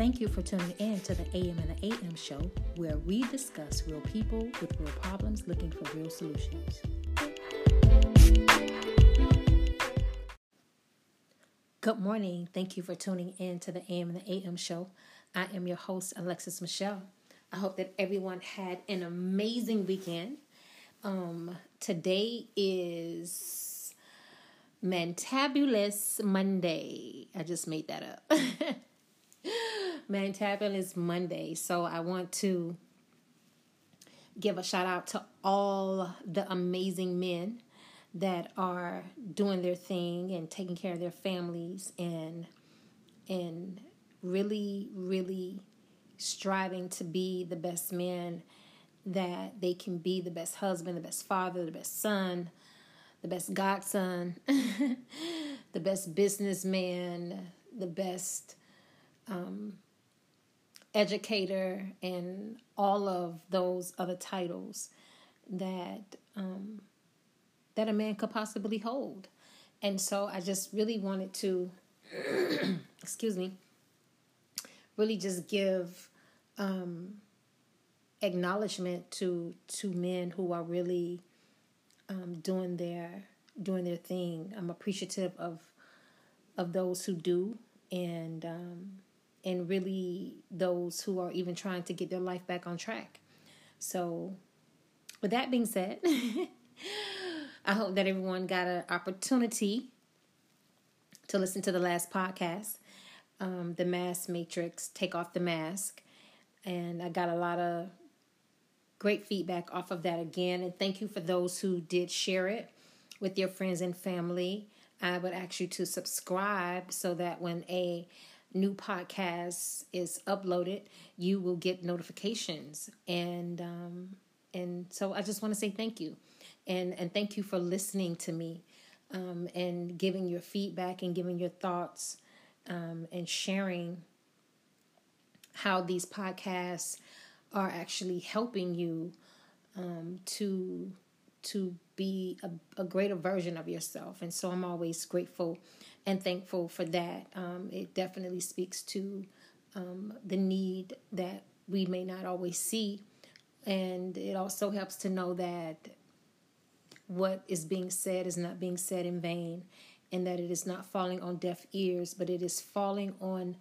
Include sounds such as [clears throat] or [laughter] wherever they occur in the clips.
Thank you for tuning in to the AM and the AM show, where we discuss real people with real problems looking for real solutions. Good morning. Thank you for tuning in to the AM and the AM show. I am your host, Alexis Michelle. I hope that everyone had an amazing weekend. Um, today is Mantabulous Monday. I just made that up. [laughs] Mantabulous is Monday. So I want to give a shout out to all the amazing men that are doing their thing and taking care of their families and and really really striving to be the best men that they can be the best husband, the best father, the best son, the best godson, [laughs] the best businessman, the best um, educator, and all of those other titles that um, that a man could possibly hold. And so I just really wanted to, [clears throat] excuse me, really just give um, acknowledgement to to men who are really um, doing their doing their thing. I'm appreciative of of those who do, and um, and really those who are even trying to get their life back on track. So, with that being said, [laughs] I hope that everyone got an opportunity to listen to the last podcast, um, the Mask Matrix, Take Off the Mask, and I got a lot of great feedback off of that again. And thank you for those who did share it with your friends and family. I would ask you to subscribe so that when a new podcast is uploaded, you will get notifications. And um, and so I just want to say thank you, and and thank you for listening to me, um, and giving your feedback and giving your thoughts, um, and sharing how these podcasts are actually helping you um, to to be a, a, greater version of yourself. And so I'm always grateful and thankful for that. Um, it definitely speaks to um, the need that we may not always see. And it also helps to know that what is being said is not being said in vain and that it is not falling on deaf ears, but it is falling on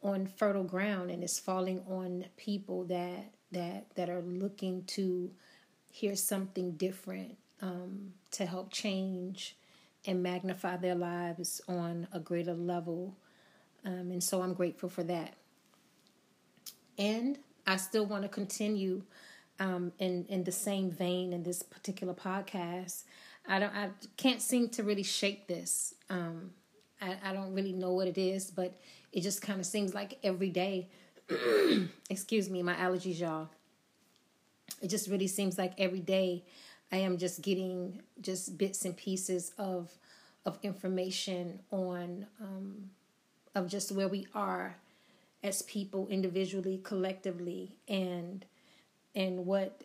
on fertile ground and it's falling on people that that that are looking to hear something different um, to help change and magnify their lives on a greater level. Um, and so I'm grateful for that. And I still want to continue um, in in the same vein in this particular podcast. I don't I can't seem to really shake this. Um, I, I don't really know what it is, but it just kind of seems like every day [clears throat] excuse me, my allergies, y'all. It just really seems like every day I am just getting just bits and pieces of of information on um, of just where we are as people individually, collectively, and and what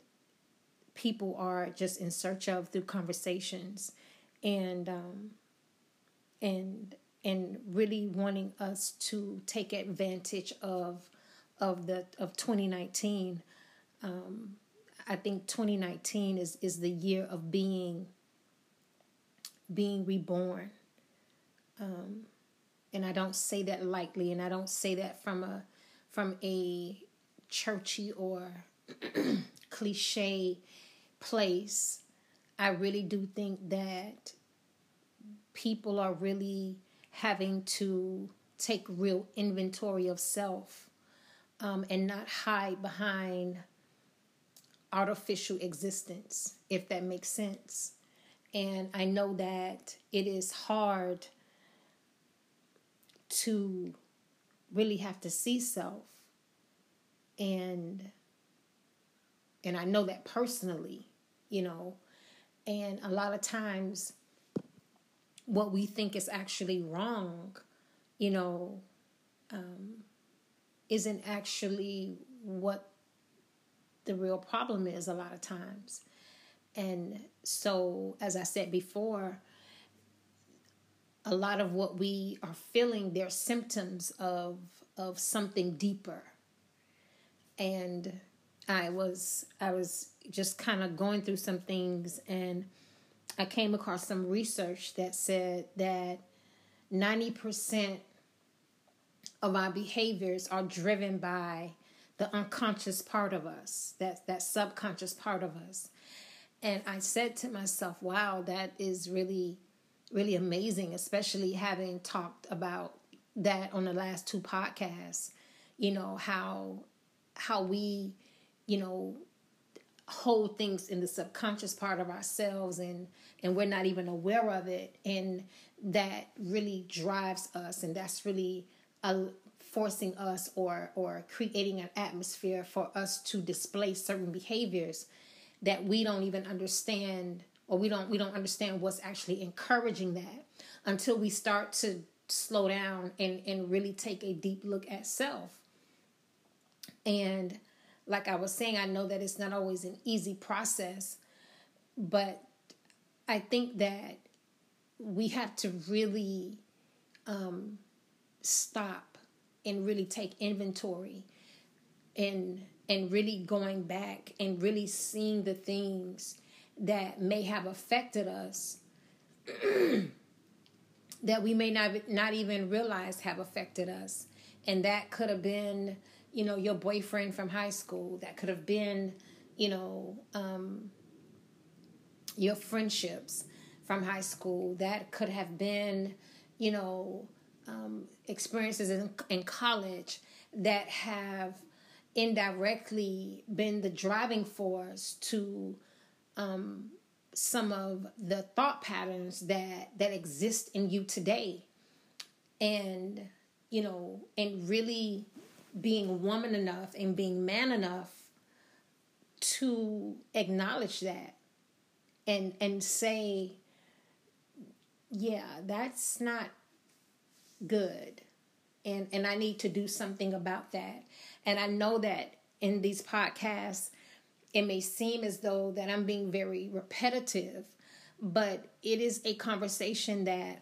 people are just in search of through conversations, and um, and and really wanting us to take advantage of of the of 2019 um, i think 2019 is is the year of being being reborn. Um, and i don't say that lightly and i don't say that from a from a churchy or [clears throat] cliche place. I really do think that people are really having to take real inventory of self um, and not hide behind artificial existence, if that makes sense. And I know that it is hard to really have to see self and and I know that personally, you know, and a lot of times what we think is actually wrong, you know, um, isn't actually what the real problem is a lot of times. And so, as I said before, a lot of what we are feeling, they're symptoms of of something deeper. And I was I was just kind of going through some things and I came across some research that said that 90% of our behaviors are driven by the unconscious part of us, that that subconscious part of us. And I said to myself, wow, that is really really amazing, especially having talked about that on the last two podcasts, you know, how how we, you know, hold things in the subconscious part of ourselves and and we're not even aware of it and that really drives us and that's really a, forcing us or or creating an atmosphere for us to display certain behaviors that we don't even understand or we don't we don't understand what's actually encouraging that until we start to slow down and and really take a deep look at self. And like I was saying, I know that it's not always an easy process, but I think that we have to really um, stop and really take inventory and and really going back and really seeing the things that may have affected us [clears throat] that we may not not even realize have affected us and that could have been you know, your boyfriend from high school. That could have been, you know, um, your friendships from high school. That could have been, you know, um, experiences in, in college that have indirectly been the driving force to um, some of the thought patterns that that exist in you today. And you know and really being woman enough and being man enough to acknowledge that and and say yeah that's not good. And and I need to do something about that. And I know that in these podcasts it may seem as though that I'm being very repetitive but it is a conversation that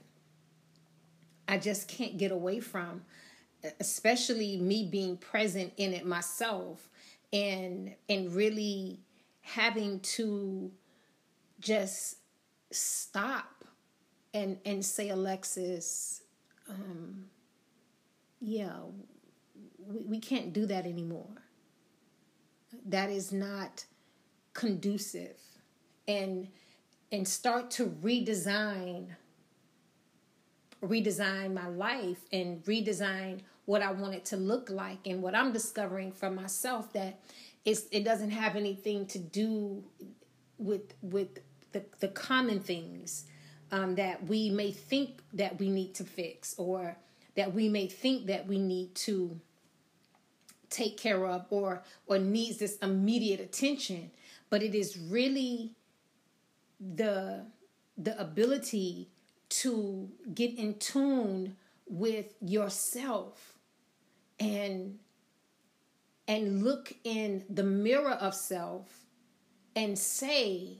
I just can't get away from especially me being present in it myself and and really having to just stop and and say alexis um yeah we, we can't do that anymore. That is not conducive. And and start to redesign redesign my life and redesign what I want it to look like and what I'm discovering for myself that it doesn't have anything to do with with the, the common things um, that we may think that we need to fix or that we may think that we need to take care of or or needs this immediate attention. But it is really the the ability to get in tune with yourself and and look in the mirror of self and say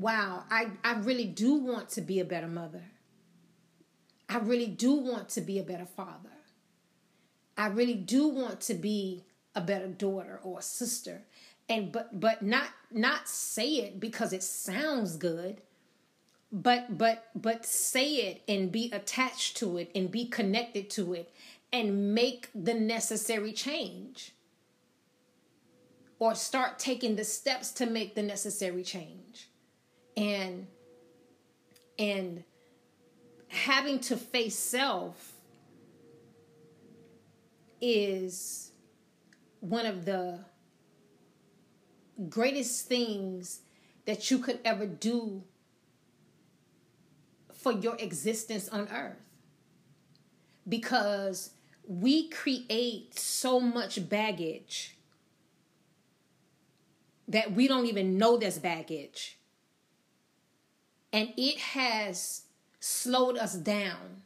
wow i i really do want to be a better mother. I really do want to be a better father. I really do want to be a better daughter or a sister. And but but not not say it because it sounds good but but but say it and be attached to it and be connected to it and make the necessary change. Or start taking the steps to make the necessary change and and having to face self is one of the greatest things that you could ever do for your existence on earth. Because we create so much baggage that we don't even know there's baggage. And it has slowed us down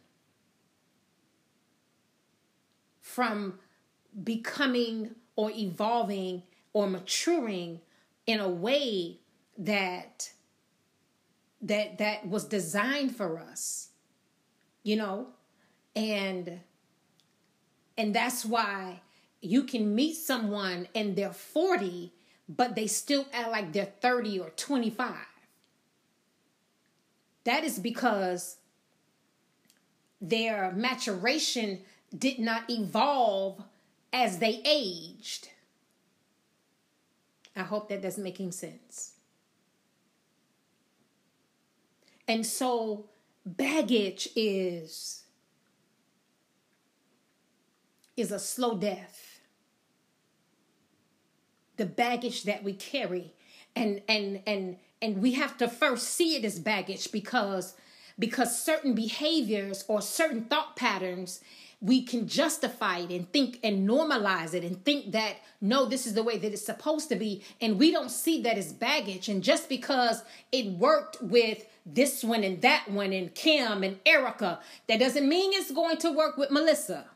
from becoming or evolving or maturing in a way that that that was designed for us you know and And that's why you can meet someone and they're 40, but they still act like they're 30 or 25. That is because their maturation did not evolve as they aged. I hope that that's making sense. And so baggage is is a slow death. The baggage that we carry and and and and we have to first see it as baggage because because certain behaviors or certain thought patterns we can justify it and think and normalize it and think that no this is the way that it's supposed to be. And we don't see that as baggage. And just because it worked with this one and that one and Kim and Erica that doesn't mean it's going to work with Melissa.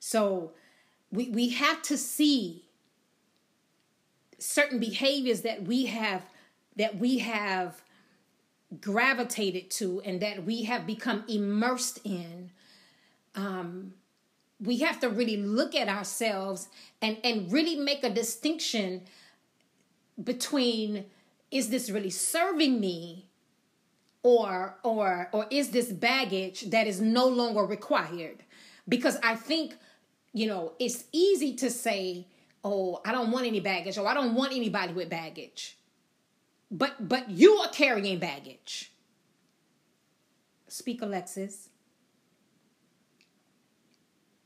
So we we have to see certain behaviors that we have that we have gravitated to and that we have become immersed in um, we have to really look at ourselves and and really make a distinction between is this really serving me or or or is this baggage that is no longer required? Because i think you know it's easy to say oh i don't want any baggage or i don't want anybody with baggage but but you are carrying baggage. Speak Alexis.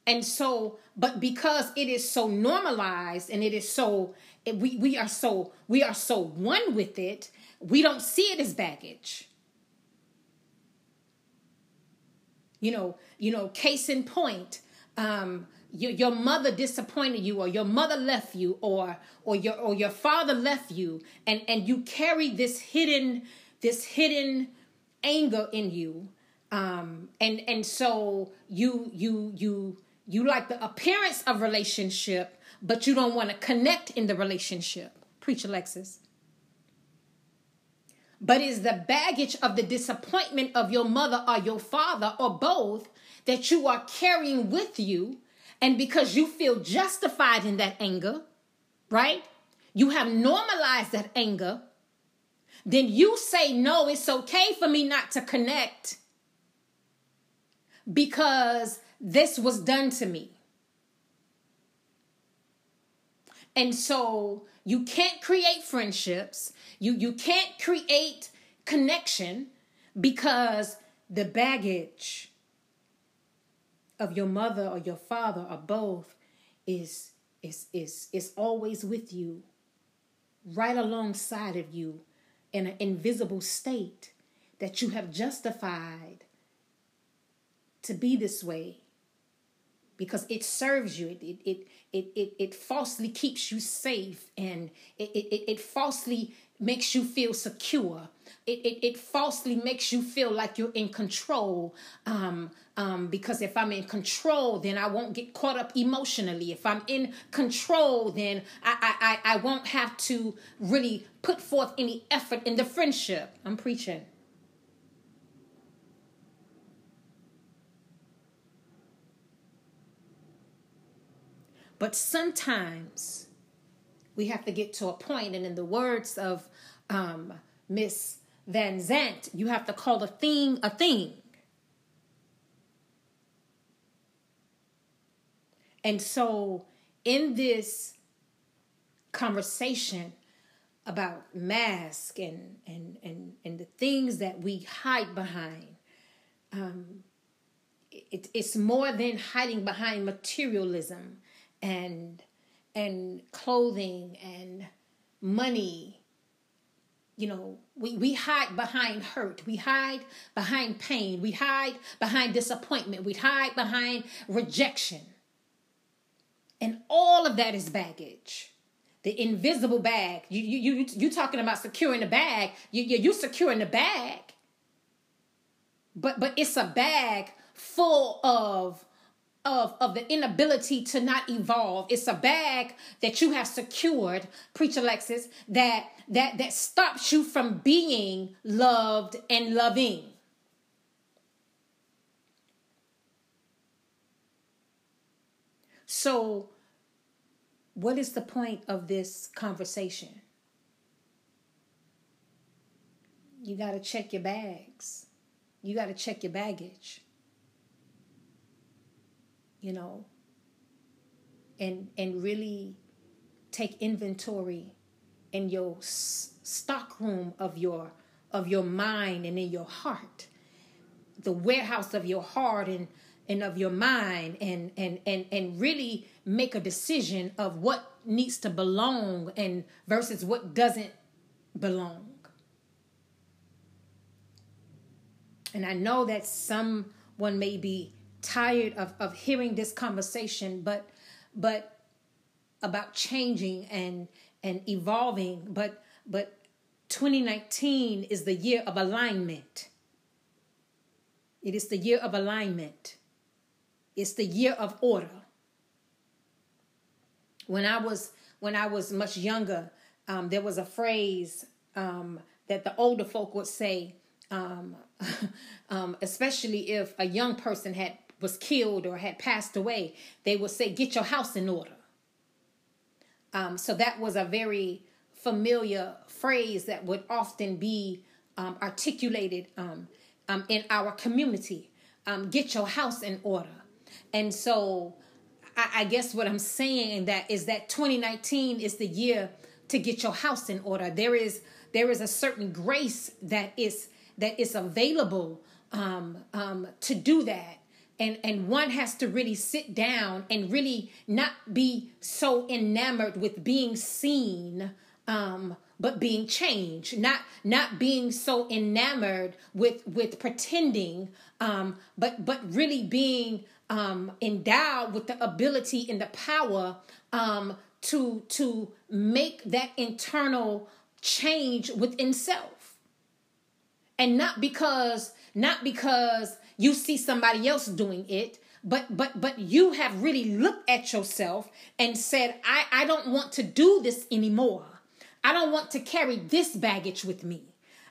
And so, but because it is so normalized and it is so we we are so we are so one with it, we don't see it as baggage. You know, you know, case in point, um, your, your mother disappointed you or your mother left you or or your or your father left you and and you carry this hidden this hidden anger in you um and and so you you you you like the appearance of relationship but you don't want to connect in the relationship. Preach alexis but is the baggage of the disappointment of your mother or your father or both that you are carrying with you and because you feel justified in that anger, right? You have normalized that anger. Then you say, no, it's okay for me not to connect because this was done to me. And so you can't create friendships. You, you can't create connection because the baggage of your mother or your father or both is is is is always with you right alongside of you in an invisible state that you have justified to be this way because it serves you. It it it it, it, falsely keeps you safe and it, it, it falsely makes you feel secure it, it, it falsely makes you feel like you're in control um, um, because if I'm in control, then I won't get caught up emotionally. If I'm in control, then I, I, I won't have to really put forth any effort in the friendship. I'm preaching. But sometimes we have to get to a point, and in the words of um, Miss Vanzant, you have to call a thing a thing. And so, in this conversation about mask and and and and the things that we hide behind, um, it, it's more than hiding behind materialism and and clothing and money. You know, we, we hide behind hurt. We hide behind pain. We hide behind disappointment. We hide behind rejection. And all of that is baggage. The invisible bag. You you you you talking about securing the bag. You you you securing the bag. But but it's a bag full of of, of the inability to not evolve. It's a bag that you have secured, preacher Alexis, that that that stops you from being loved and loving. So what is the point of this conversation? You got to check your bags. You got to check your baggage. You know, and and really take inventory in your s- stock room of your of your mind and in your heart. The warehouse of your heart and and of your mind and and and and really make a decision of what needs to belong and versus what doesn't belong. And i know that someone may be tired of of hearing this conversation but but about changing and and evolving. But but 2019 is the year of alignment. It is the year of alignment. It's the year of order. When i was when i was much younger um, there was a phrase um, that the older folk would say um, [laughs] um especially if a young person had was killed or had passed away they would say get your house in order um, so that was a very familiar phrase that would often be um, articulated um, um, in our community. Um, get your house in order. And so I, I guess what I'm saying that is that 2019 is the year to get your house in order. There is there is a certain grace that is that is available um, um, to do that and and one has to really sit down and really not be so enamored with being seen um but being changed. Not not being so enamored with with pretending um but but really being um endowed with the ability and the power um to to make that internal change within self. And not because not because you see somebody else doing it but but but you have really looked at yourself and said i i don't want to do this anymore. I don't want to carry this baggage with me.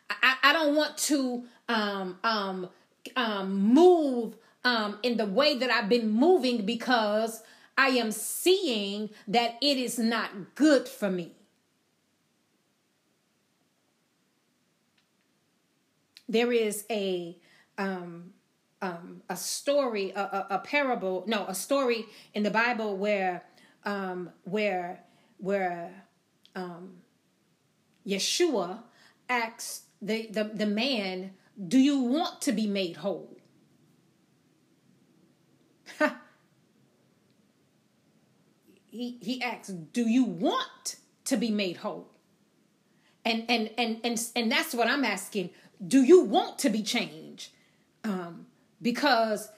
I i don't want to um um um move um in the way that i've been moving because i am seeing that it is not good for me. There is a um um, a story, a, a, a, parable, no, a story in the Bible where um, where where um, Yeshua asks the, the, the man, Do you want to be made whole? [laughs] he he asks, Do you want to be made whole? And and and and and that's what I'm asking. Do you want to be changed? Because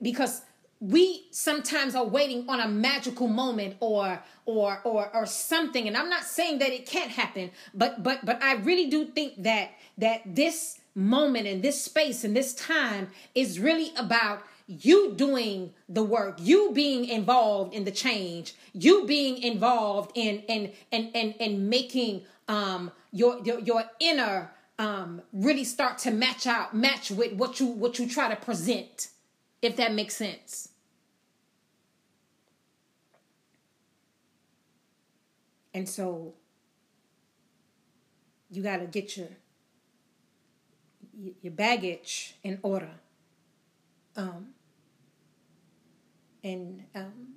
because we sometimes are waiting on a magical moment or or or or something. And i'm not saying that it can't happen but but but i really do think that that this moment and this space and this time is really about you doing the work you being involved in the change you being involved in in in in, in making um your your, your inner um, really start to match out, match with what you what you try to present, if that makes sense. And so you got to get your your baggage in order. Um, and um,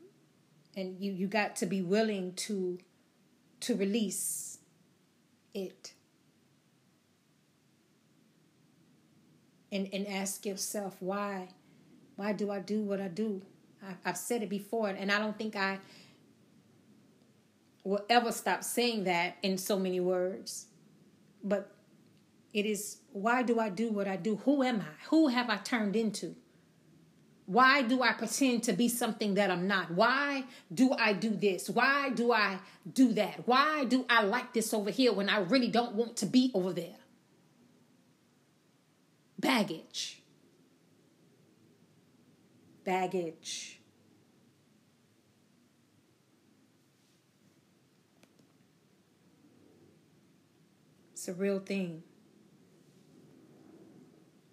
and you you got to be willing to to release it and, and ask yourself why why do I do what I do? I, I've said it before, and I don't think I will ever stop saying that in so many words. But it is why do I do what I do? Who am I? Who have I turned into? Why do I pretend to be something that I'm not? Why do I do this? Why do I do that? Why do I like this over here when I really don't want to be over there? Baggage. Baggage. It's a real thing.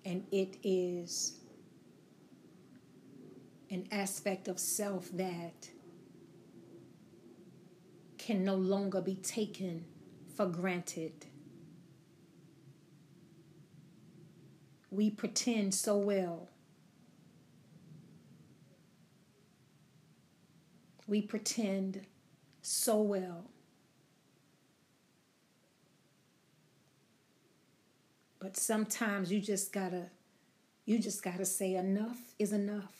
And it is an aspect of self that can no longer be taken for granted. We pretend so well. We pretend so well. But sometimes you just gotta you just gotta say enough is enough.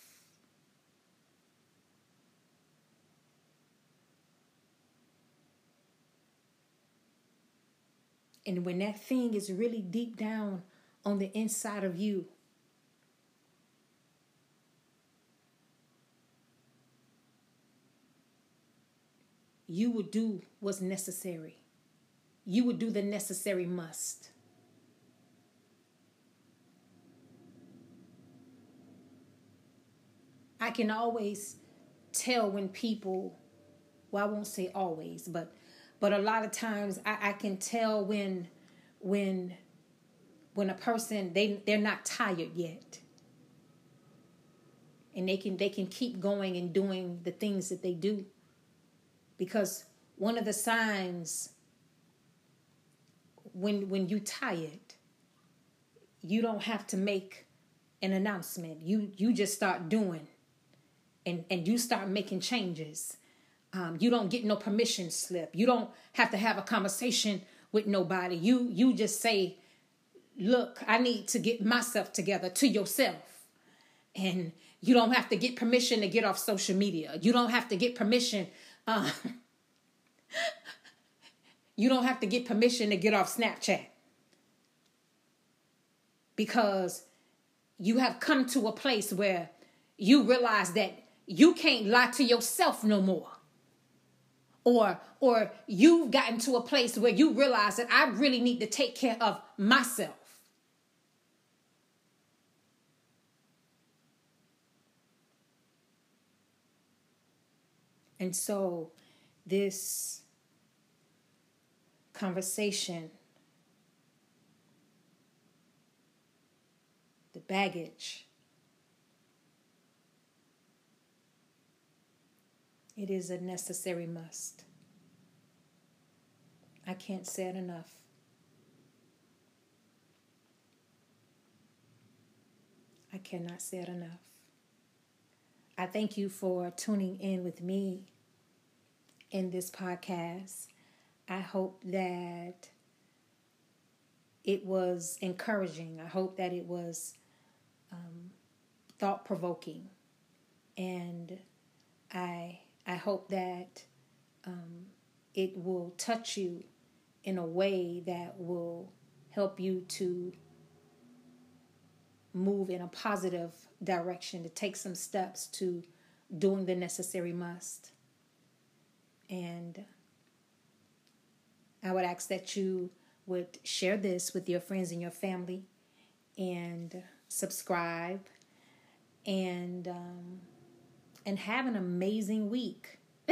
And when that thing is really deep down on the inside of you, you would do what's necessary. You would do the necessary must. I can always tell when people, well, I won't say always, but but a lot of times I, I can tell when when when a person they they're not tired yet. And they can they can keep going and doing the things that they do. Because one of the signs when when you tired you don't have to make an announcement. You you just start doing. And and you start making changes. Um, you don't get no permission slip. You don't have to have a conversation with nobody. You you just say, "Look, I need to get myself together." To yourself, and you don't have to get permission to get off social media. You don't have to get permission. Uh, [laughs] you don't have to get permission to get off Snapchat because you have come to a place where you realize that you can't lie to yourself no more or or you've gotten to a place where you realize that I really need to take care of myself. And so this conversation the baggage It is a necessary must. I can't say it enough. I cannot say it enough. I thank you for tuning in with me in this podcast. I hope that it was encouraging. I hope that it was um, thought provoking. And I I hope that um, it will touch you in a way that will help you to move in a positive direction, to take some steps to doing the necessary must. And I would ask that you would share this with your friends and your family and subscribe and um, and have an amazing week. [laughs]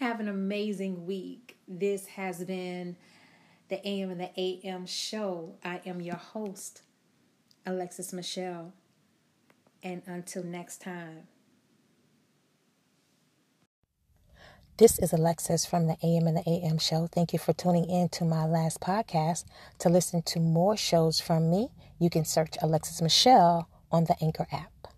have an amazing week. This has been the AM and the AM show. I am your host, Alexis Michelle. And until next time. This is Alexis from the AM and the AM show. Thank you for tuning in to my last podcast. To listen to more shows from me, you can search Alexis Michelle on the Anchor app.